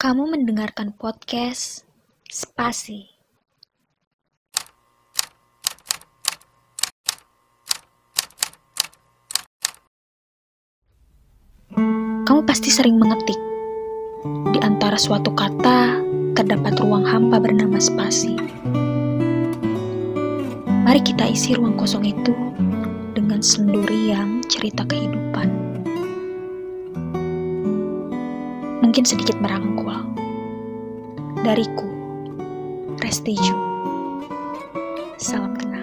Kamu mendengarkan podcast Spasi. Kamu pasti sering mengetik. Di antara suatu kata, terdapat ruang hampa bernama spasi. Mari kita isi ruang kosong itu dengan sendurian cerita kehidupan. Mungkin sedikit merangkul. Dariku, Restiju. Salam kenal.